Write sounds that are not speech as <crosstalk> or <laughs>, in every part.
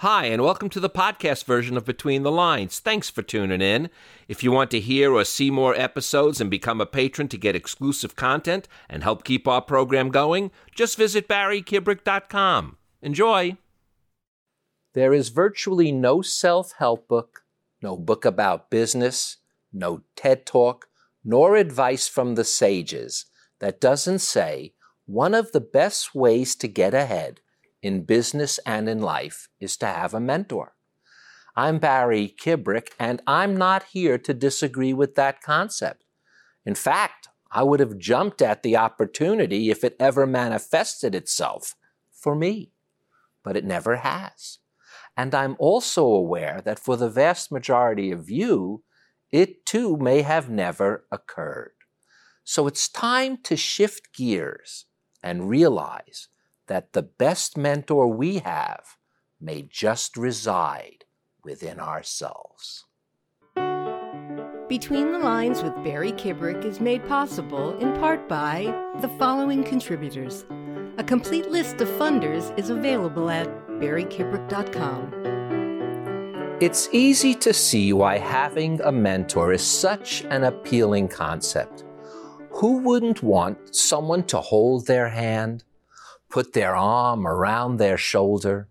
Hi, and welcome to the podcast version of Between the Lines. Thanks for tuning in. If you want to hear or see more episodes and become a patron to get exclusive content and help keep our program going, just visit barrykibrick.com. Enjoy. There is virtually no self help book, no book about business, no TED Talk, nor advice from the sages that doesn't say one of the best ways to get ahead in business and in life is to have a mentor. I'm Barry Kibrick, and I'm not here to disagree with that concept. In fact, I would have jumped at the opportunity if it ever manifested itself for me, but it never has. And I'm also aware that for the vast majority of you, it too may have never occurred. So it's time to shift gears and realize that the best mentor we have may just reside within ourselves. Between the Lines with Barry Kibrick is made possible in part by the following contributors. A complete list of funders is available at barrykibrick.com. It's easy to see why having a mentor is such an appealing concept. Who wouldn't want someone to hold their hand, put their arm around their shoulder,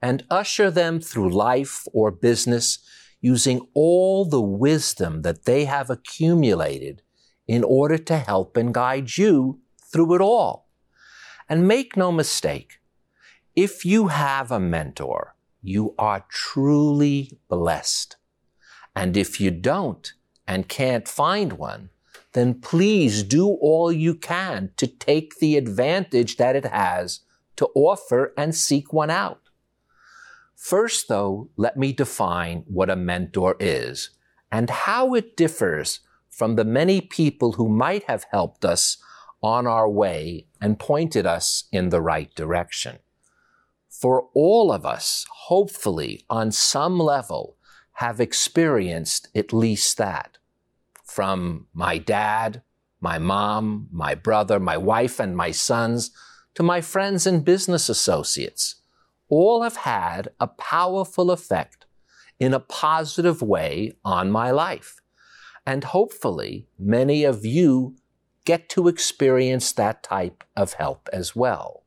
and usher them through life or business using all the wisdom that they have accumulated in order to help and guide you through it all. And make no mistake, if you have a mentor, you are truly blessed. And if you don't and can't find one, then please do all you can to take the advantage that it has to offer and seek one out. First, though, let me define what a mentor is and how it differs from the many people who might have helped us on our way and pointed us in the right direction. For all of us, hopefully, on some level, have experienced at least that from my dad, my mom, my brother, my wife, and my sons, to my friends and business associates, all have had a powerful effect in a positive way on my life. And hopefully, many of you get to experience that type of help as well.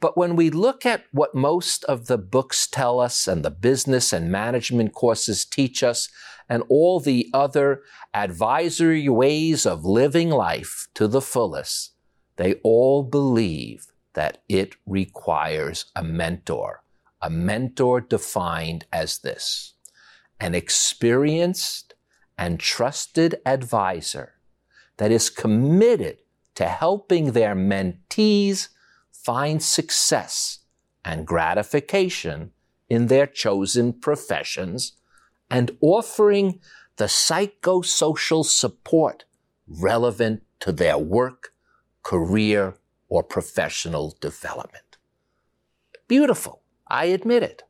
But when we look at what most of the books tell us and the business and management courses teach us and all the other advisory ways of living life to the fullest, they all believe that it requires a mentor, a mentor defined as this, an experienced and trusted advisor that is committed to helping their mentees find success and gratification in their chosen professions and offering the psychosocial support relevant to their work, career, or professional development. Beautiful. I admit it.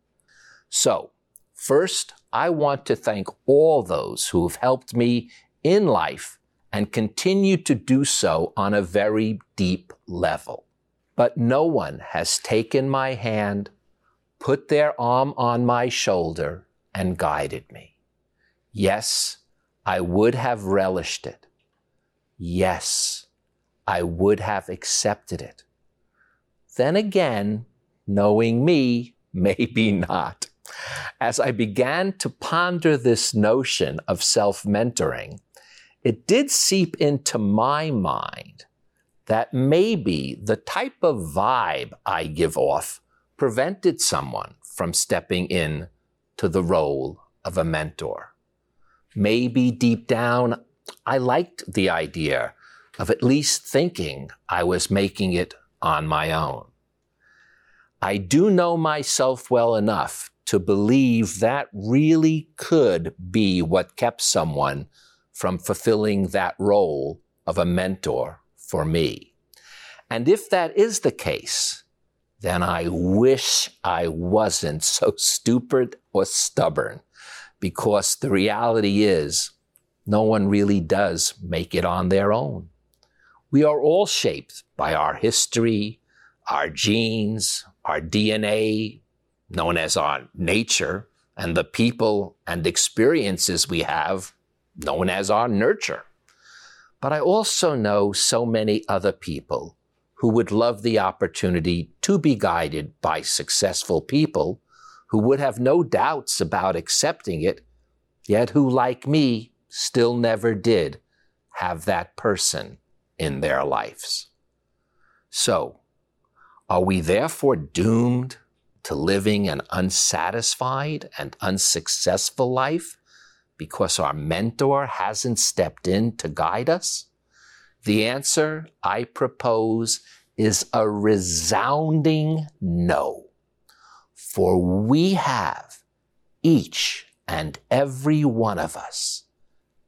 So, first, I want to thank all those who have helped me in life and continue to do so on a very deep level. But no one has taken my hand, put their arm on my shoulder, and guided me. Yes, I would have relished it. Yes, I would have accepted it. Then again, knowing me, <laughs> maybe not. As I began to ponder this notion of self mentoring, it did seep into my mind that maybe the type of vibe I give off prevented someone from stepping in to the role of a mentor. Maybe deep down, I liked the idea of at least thinking I was making it on my own. I do know myself well enough to believe that really could be what kept someone from fulfilling that role of a mentor for me. And if that is the case, then I wish I wasn't so stupid or stubborn because the reality is no one really does make it on their own. We are all shaped by our history, our genes, our DNA, known as our nature, and the people and experiences we have, known as our nurture. But I also know so many other people who would love the opportunity to be guided by successful people who would have no doubts about accepting it, yet who, like me, still never did have that person in their lives. So, are we therefore doomed to living an unsatisfied and unsuccessful life because our mentor hasn't stepped in to guide us? The answer I propose is a resounding no. For we have, each and every one of us,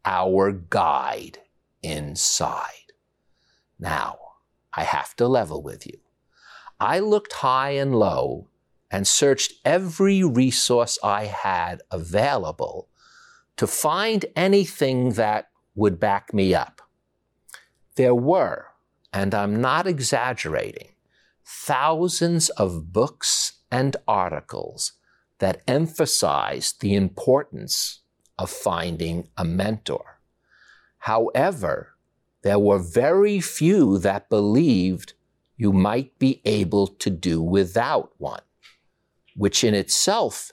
our guide inside. Now, I have to level with you. I looked high and low and searched every resource I had available to find anything that would back me up. There were, and I'm not exaggerating, thousands of books and articles that emphasized the importance of finding a mentor. However, there were very few that believed you might be able to do without one, which in itself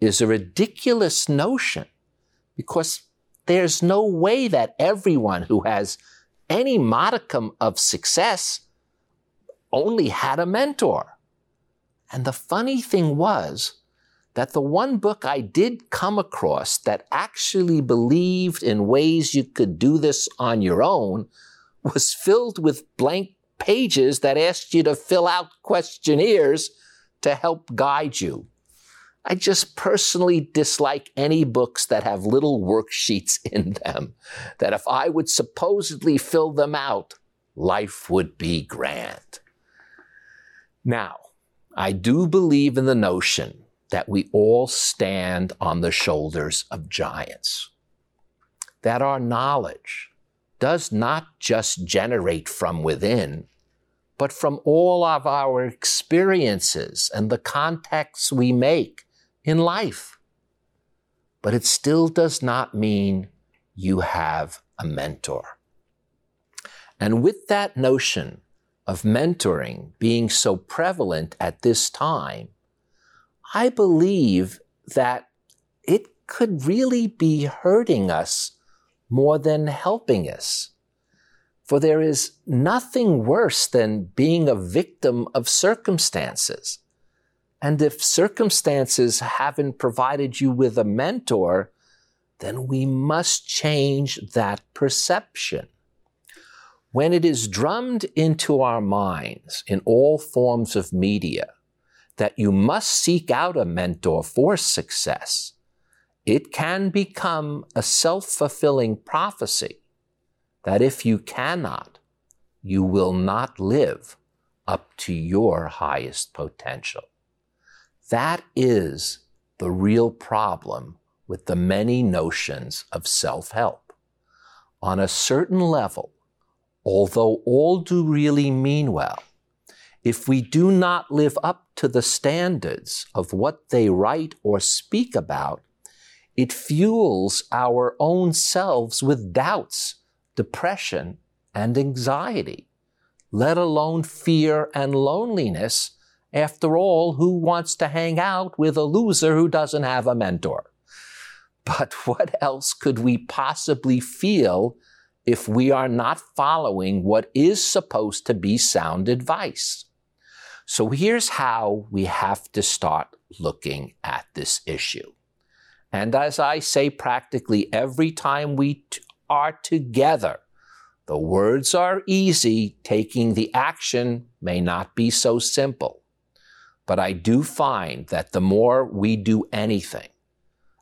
is a ridiculous notion because there's no way that everyone who has any modicum of success only had a mentor. And the funny thing was that the one book I did come across that actually believed in ways you could do this on your own was filled with blank pages that asked you to fill out questionnaires to help guide you. I just personally dislike any books that have little worksheets <laughs> in them, that if I would supposedly fill them out, life would be grand. Now, I do believe in the notion that we all stand on the shoulders of giants, that our knowledge does not just generate from within, but from all of our experiences and the contacts we make in life. But it still does not mean you have a mentor. And with that notion of mentoring being so prevalent at this time, I believe that it could really be hurting us more than helping us. For there is nothing worse than being a victim of circumstances. And if circumstances haven't provided you with a mentor, then we must change that perception. When it is drummed into our minds in all forms of media that you must seek out a mentor for success, it can become a self fulfilling prophecy that if you cannot, you will not live up to your highest potential. That is the real problem with the many notions of self help. On a certain level, although all do really mean well, if we do not live up to the standards of what they write or speak about, it fuels our own selves with doubts, depression, and anxiety, let alone fear and loneliness. After all, who wants to hang out with a loser who doesn't have a mentor? But <laughs> what else could we possibly feel if we are not following what is supposed to be sound advice. So here's how we have to start looking at this issue. And as I say practically every time we t- are together, the words are easy, taking the action may not be so simple. But I do find that the more we do anything,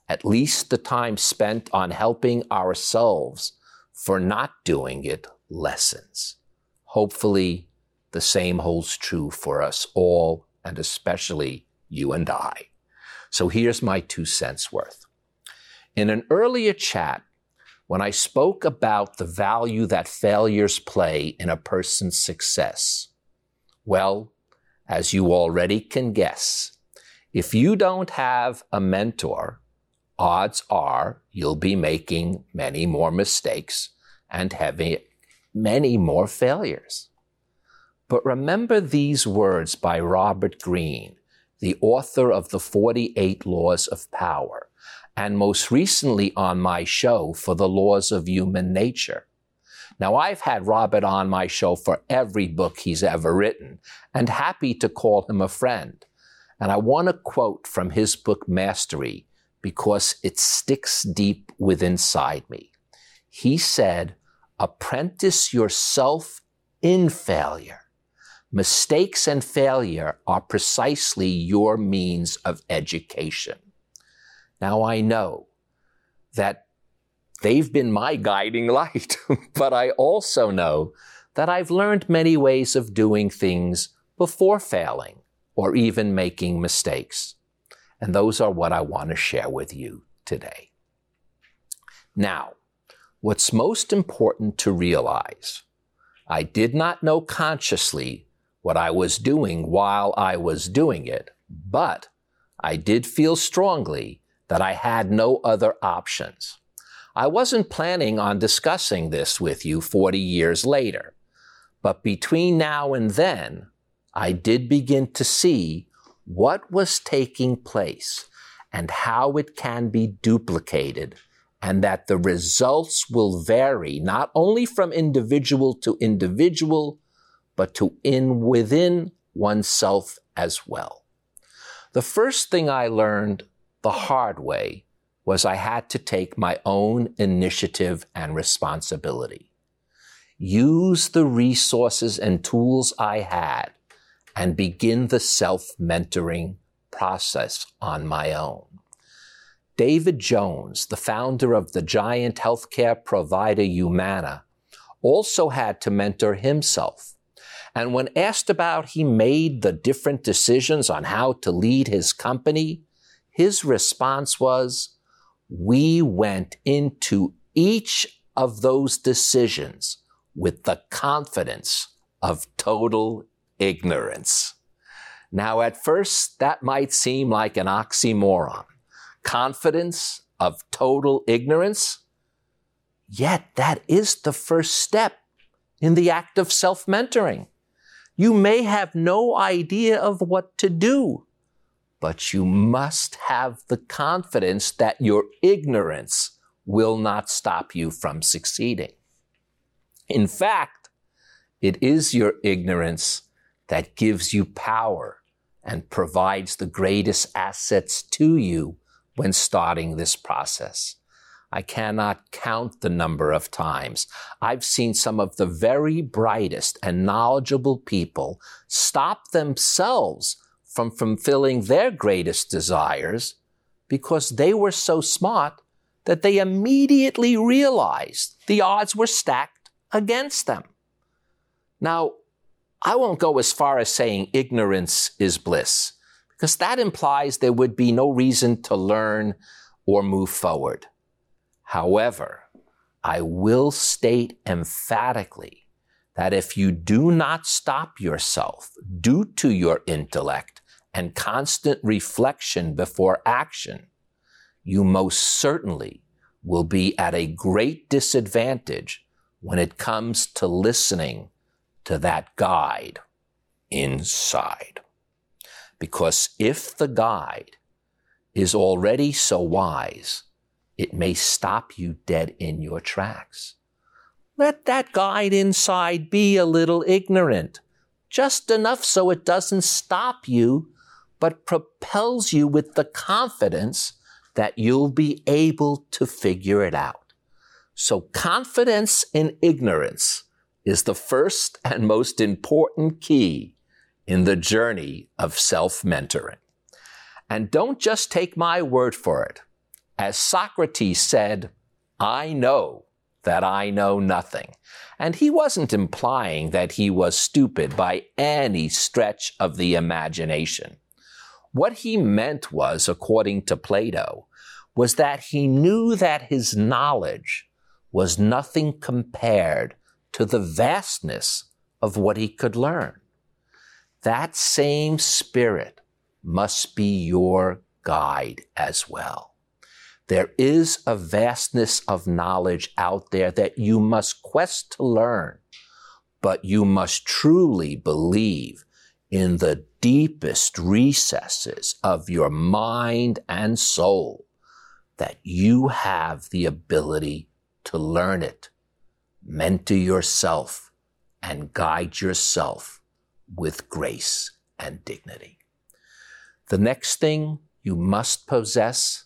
at least the time spent on helping ourselves for not doing it lessens. Hopefully, the same holds true for us all, and especially you and I. So here's my two cents worth. In an earlier chat, when I spoke about the value that failures play in a person's success, well, as you already can guess, If you don't have a mentor, odds are you'll be making many more mistakes and having many more failures. But remember these words by Robert Greene, the author of the 48 Laws of Power, and most recently on my show for the Laws of Human Nature. Now, I've had Robert on my show for every book he's ever written, and happy to call him a friend. And I want to quote from his book Mastery because it sticks deep within inside me. He said, Apprentice yourself in failure. Mistakes and failure are precisely your means of education. Now I know that they've been my guiding light, <laughs> but I also know that I've learned many ways of doing things before failing or even making mistakes. And those are what I want to share with you today. Now, what's most important to realize, I did not know consciously what I was doing while I was doing it, but I did feel strongly that I had no other options. I wasn't planning on discussing this with you 40 years later, but between now and then, I did begin to see what was taking place and how it can be duplicated and that the results will vary not only from individual to individual, but to in within oneself as well. The first thing I learned the hard way was I had to take my own initiative and responsibility. Use the resources and tools I had and begin the self-mentoring process on my own. David Jones, the founder of the giant healthcare provider Humana, also had to mentor himself. And when asked about he made the different decisions on how to lead his company, his response was, we went into each of those decisions with the confidence of total ignorance. Now, at first, that might seem like an oxymoron. Confidence of total ignorance. Yet that is the first step in the act of self-mentoring. You may have no idea of what to do, but you must have the confidence that your ignorance will not stop you from succeeding. In fact, it is your ignorance that gives you power and provides the greatest assets to you when starting this process. I cannot count the number of times I've seen some of the very brightest and knowledgeable people stop themselves from fulfilling their greatest desires because they were so smart that they immediately realized the odds were stacked against them. Now, I won't go as far as saying ignorance is bliss, because that implies there would be no reason to learn or move forward. However, I will state emphatically that if you do not stop yourself due to your intellect and constant reflection before action, you most certainly will be at a great disadvantage when it comes to listening to that guide inside. Because if the guide is already so wise, it may stop you dead in your tracks. Let that guide inside be a little ignorant, just enough so it doesn't stop you but propels you with the confidence that you'll be able to figure it out. So confidence in ignorance is the first and most important key in the journey of self-mentoring. And don't just take my word for it. As Socrates said, I know that I know nothing. And he wasn't implying that he was stupid by any stretch of the imagination. What he meant was, according to Plato, was that he knew that his knowledge was nothing compared to the vastness of what he could learn. That same spirit must be your guide as well. There is a vastness of knowledge out there that you must quest to learn, but you must truly believe in the deepest recesses of your mind and soul that you have the ability to learn it, mentor yourself, and guide yourself with grace and dignity. The next thing you must possess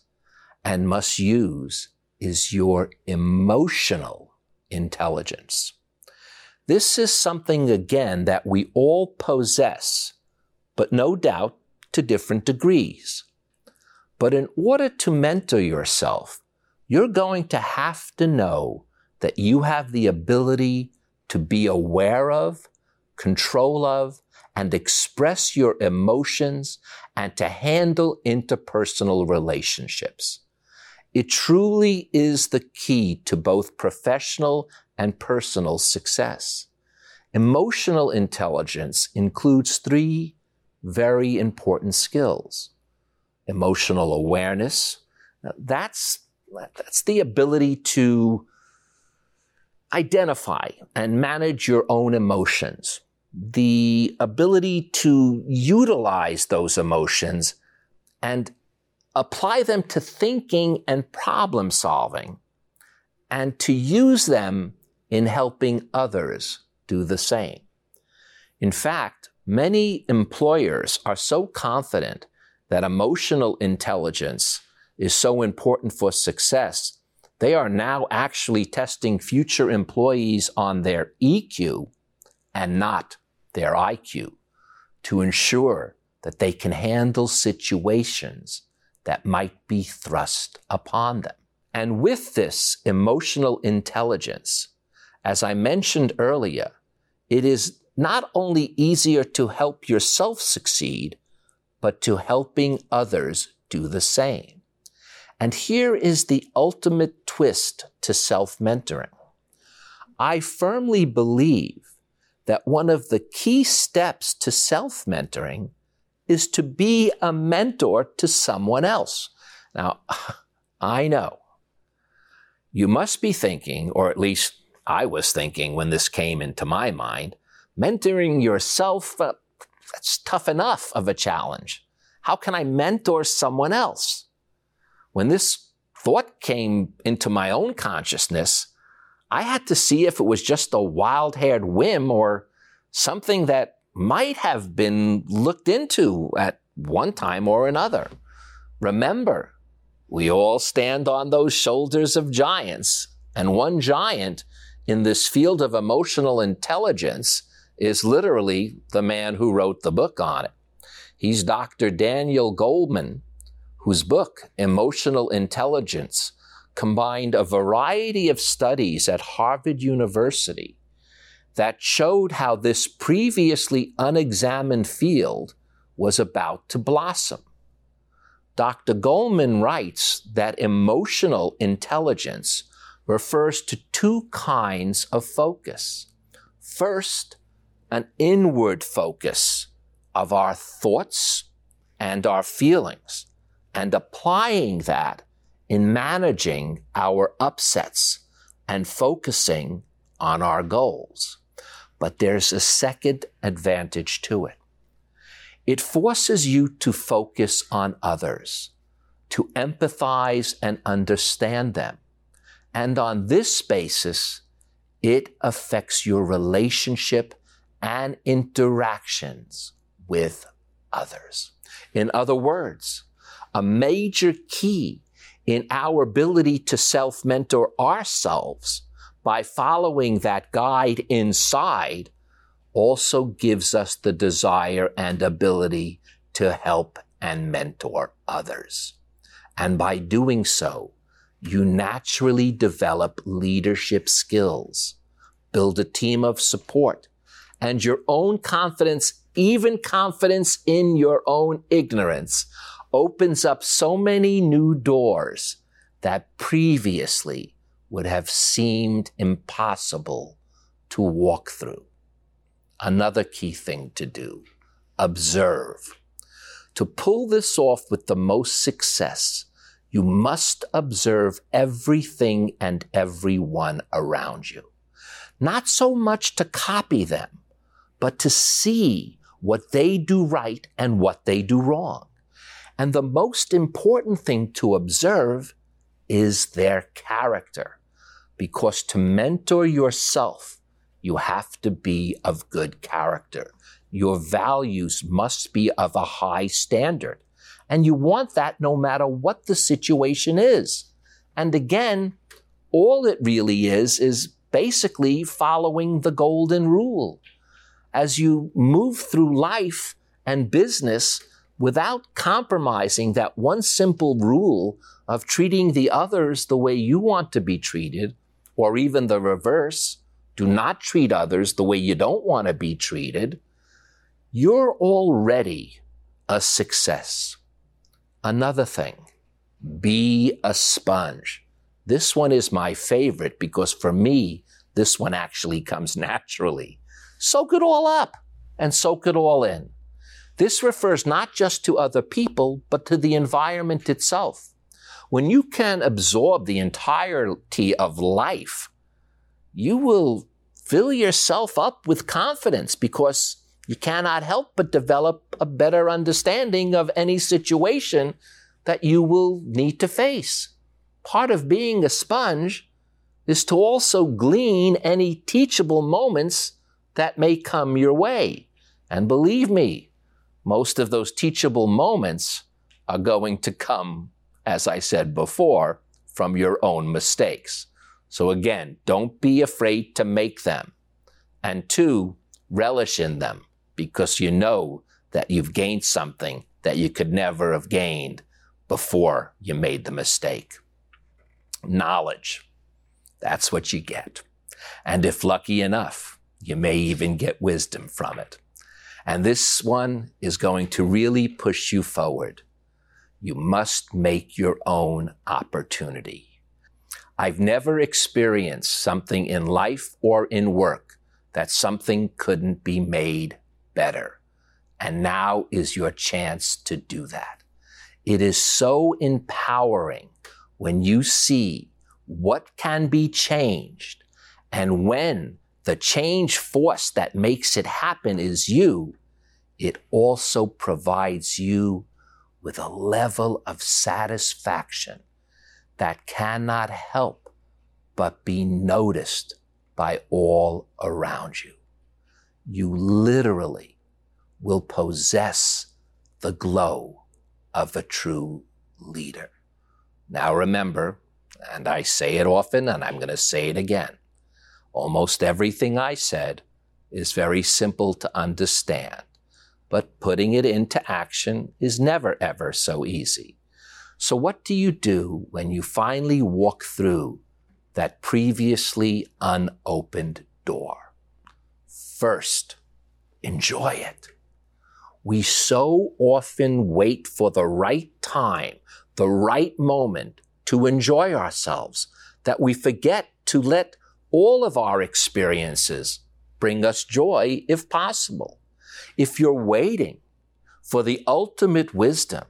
and must use is your emotional intelligence. This is something, again, that we all possess, but no doubt to different degrees. But in order to mentor yourself, you're going to have to know that you have the ability to be aware of, control of, and express your emotions and to handle interpersonal relationships. It truly is the key to both professional and personal success. Emotional intelligence includes three very important skills emotional awareness. That's, that's the ability to identify and manage your own emotions. The ability to utilize those emotions and apply them to thinking and problem solving and to use them in helping others do the same. In fact, many employers are so confident that emotional intelligence is so important for success, they are now actually testing future employees on their EQ and not their IQ to ensure that they can handle situations that might be thrust upon them. And with this emotional intelligence, as I mentioned earlier, it is not only easier to help yourself succeed, but to helping others do the same. And here is the ultimate twist to self-mentoring. I firmly believe that one of the key steps to self-mentoring is to be a mentor to someone else. Now, <laughs> I know you must be thinking, or at least I was thinking when this came into my mind, mentoring yourself, uh, that's tough enough of a challenge. How can I mentor someone else? When this thought came into my own consciousness, I had to see if it was just a wild haired whim or something that might have been looked into at one time or another. Remember, we all stand on those shoulders of giants, and one giant in this field of emotional intelligence is literally the man who wrote the book on it. He's Dr. Daniel Goleman, whose book, Emotional Intelligence, combined a variety of studies at Harvard University that showed how this previously unexamined field was about to blossom. Dr. Goleman writes that emotional intelligence refers to two kinds of focus. First, an inward focus of our thoughts and our feelings and applying that in managing our upsets and focusing on our goals. But there's a second advantage to it. It forces you to focus on others, to empathize and understand them. And on this basis, it affects your relationship and interactions with others. In other words, a major key in our ability to self mentor ourselves by following that guide inside also gives us the desire and ability to help and mentor others. And by doing so, you naturally develop leadership skills, build a team of support, and your own confidence, even confidence in your own ignorance, opens up so many new doors that previously would have seemed impossible to walk through. Another key thing to do, observe. To pull this off with the most success, you must observe everything and everyone around you. Not so much to copy them, but to see what they do right and what they do wrong. And the most important thing to observe is their character. Because to mentor yourself, you have to be of good character. Your values must be of a high standard. And you want that no matter what the situation is. And again, all it really is, is basically following the golden rule. As you move through life and business without compromising that one simple rule of treating the others the way you want to be treated, or even the reverse, do not treat others the way you don't want to be treated, you're already a success. Another thing, be a sponge. This one is my favorite because for me, this one actually <laughs> comes naturally. Soak it all up and soak it all in. This refers not just to other people, but to the environment itself. When you can absorb the entirety of life, you will fill yourself up with confidence because you cannot help but develop a better understanding of any situation that you will need to face. Part of being a sponge is to also glean any teachable moments that may come your way. And believe me, most of those teachable moments are going to come, as I said before, from your own mistakes. So again, don't be afraid to make them. And two, relish in them because you know that you've gained something that you could never have gained before you made the mistake. Knowledge. That's what you get. And if lucky enough, you may even get wisdom from it. And this one is going to really push you forward. You must make your own opportunity. I've never experienced something in life or in work that something couldn't be made better. And now is your chance to do that. It is so empowering when you see what can be changed and when the change force that makes it happen is you, it also provides you with a level of satisfaction that cannot help but be noticed by all around you you literally will possess the glow of a true leader. Now remember, and I say it often and I'm going to say it again, almost everything I said is very simple to understand, but putting it into action is never ever so easy. So what do you do when you finally walk through that previously unopened door? First. Enjoy it. We so often wait for the right time, the right moment to enjoy ourselves that we forget to let all of our experiences bring us joy if possible. If you're waiting for the ultimate wisdom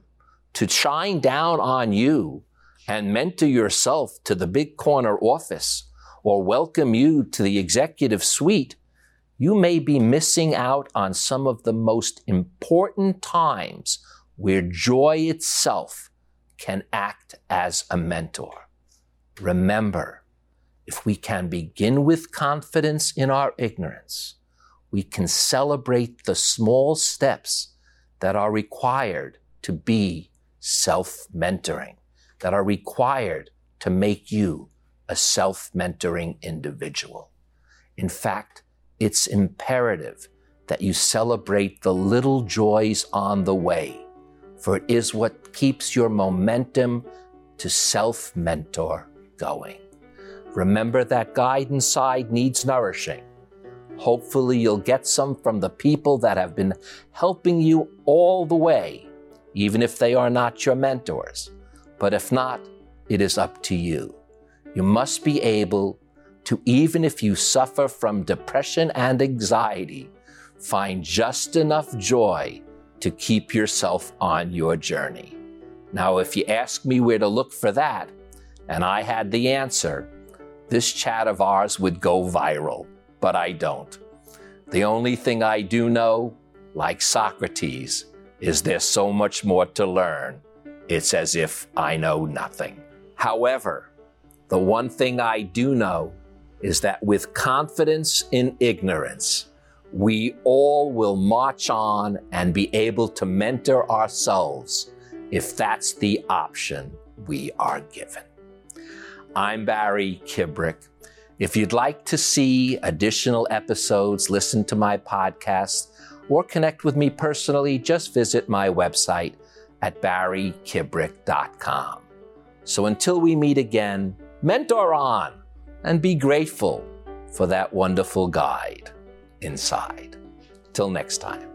to shine down on you and mentor yourself to the big corner office or welcome you to the executive suite, you may be missing out on some of the most important times where joy itself can act as a mentor. Remember, if we can begin with confidence in our ignorance, we can celebrate the small steps that are required to be self mentoring, that are required to make you a self mentoring individual. In fact, it's imperative that you celebrate the little joys on the way, for it is what keeps your momentum to self mentor going. Remember that guide inside needs nourishing. Hopefully, you'll get some from the people that have been helping you all the way, even if they are not your mentors. But if not, it is up to you. You must be able to even if you suffer from depression and anxiety, find just enough joy to keep yourself on your journey. Now, if you ask me where to look for that, and I had the answer, this chat of ours would go viral, but I don't. The only thing I do know, like Socrates, is there's so much more to learn. It's as if I know nothing. However, the one thing I do know is that with confidence in ignorance, we all will march on and be able to mentor ourselves if that's the option we are given. I'm Barry Kibrick. If you'd like to see additional episodes, listen to my podcast, or connect with me personally, just visit my website at barrykibrick.com. So until we meet again, mentor on and be grateful for that wonderful guide inside. Till next time.